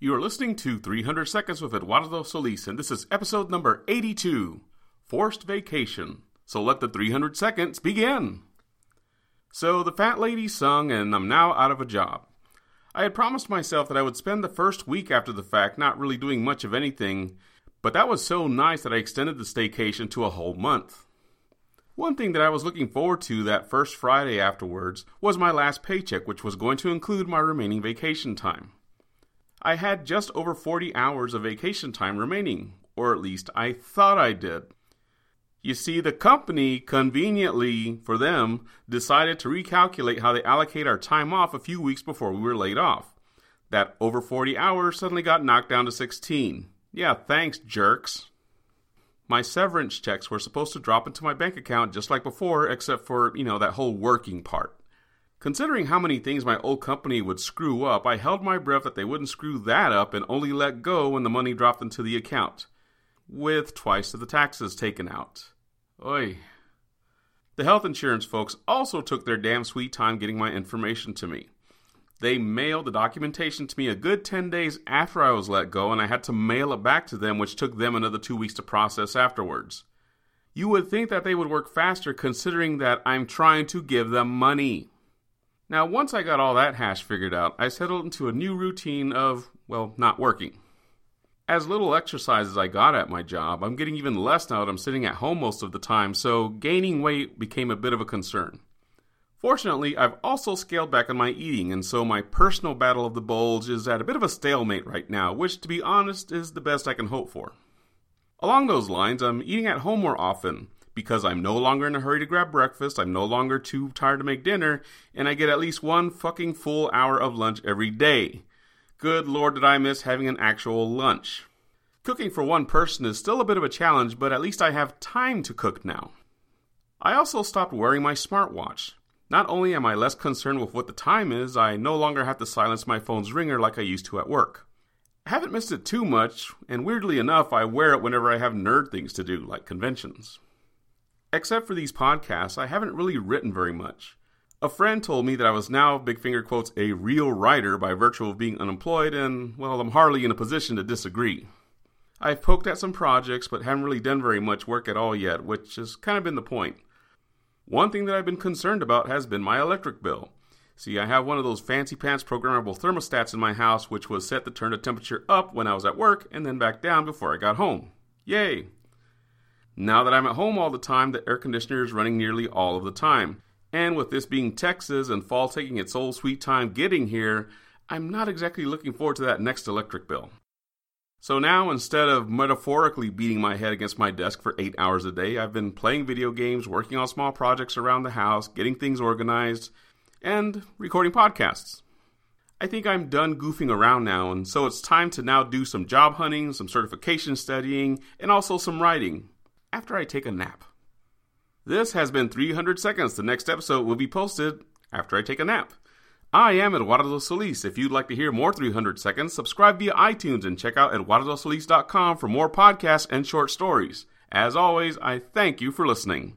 You are listening to 300 Seconds with Eduardo Solis, and this is episode number 82 Forced Vacation. So let the 300 seconds begin. So the fat lady sung, and I'm now out of a job. I had promised myself that I would spend the first week after the fact not really doing much of anything, but that was so nice that I extended the staycation to a whole month. One thing that I was looking forward to that first Friday afterwards was my last paycheck, which was going to include my remaining vacation time. I had just over 40 hours of vacation time remaining, or at least I thought I did. You see, the company, conveniently for them, decided to recalculate how they allocate our time off a few weeks before we were laid off. That over 40 hours suddenly got knocked down to 16. Yeah, thanks, jerks. My severance checks were supposed to drop into my bank account just like before, except for, you know, that whole working part. Considering how many things my old company would screw up, I held my breath that they wouldn't screw that up and only let go when the money dropped into the account, with twice of the taxes taken out. Oi. The health insurance folks also took their damn sweet time getting my information to me. They mailed the documentation to me a good 10 days after I was let go, and I had to mail it back to them, which took them another two weeks to process afterwards. You would think that they would work faster considering that I'm trying to give them money. Now, once I got all that hash figured out, I settled into a new routine of, well, not working. As little exercise as I got at my job, I'm getting even less now that I'm sitting at home most of the time, so gaining weight became a bit of a concern. Fortunately, I've also scaled back on my eating, and so my personal battle of the bulge is at a bit of a stalemate right now, which, to be honest, is the best I can hope for. Along those lines, I'm eating at home more often because I'm no longer in a hurry to grab breakfast, I'm no longer too tired to make dinner, and I get at least one fucking full hour of lunch every day. Good lord, did I miss having an actual lunch. Cooking for one person is still a bit of a challenge, but at least I have time to cook now. I also stopped wearing my smartwatch. Not only am I less concerned with what the time is, I no longer have to silence my phone's ringer like I used to at work. I haven't missed it too much, and weirdly enough, I wear it whenever I have nerd things to do, like conventions. Except for these podcasts, I haven't really written very much. A friend told me that I was now, big finger quotes, a real writer by virtue of being unemployed, and, well, I'm hardly in a position to disagree. I've poked at some projects, but haven't really done very much work at all yet, which has kind of been the point. One thing that I've been concerned about has been my electric bill. See, I have one of those fancy pants programmable thermostats in my house, which was set to turn the temperature up when I was at work and then back down before I got home. Yay! Now that I'm at home all the time, the air conditioner is running nearly all of the time. And with this being Texas and fall taking its old sweet time getting here, I'm not exactly looking forward to that next electric bill. So now, instead of metaphorically beating my head against my desk for eight hours a day, I've been playing video games, working on small projects around the house, getting things organized, and recording podcasts. I think I'm done goofing around now, and so it's time to now do some job hunting, some certification studying, and also some writing after I take a nap. This has been 300 Seconds. The next episode will be posted after I take a nap. I am Eduardo Solis. If you'd like to hear more 300 Seconds, subscribe via iTunes and check out eduardosolis.com for more podcasts and short stories. As always, I thank you for listening.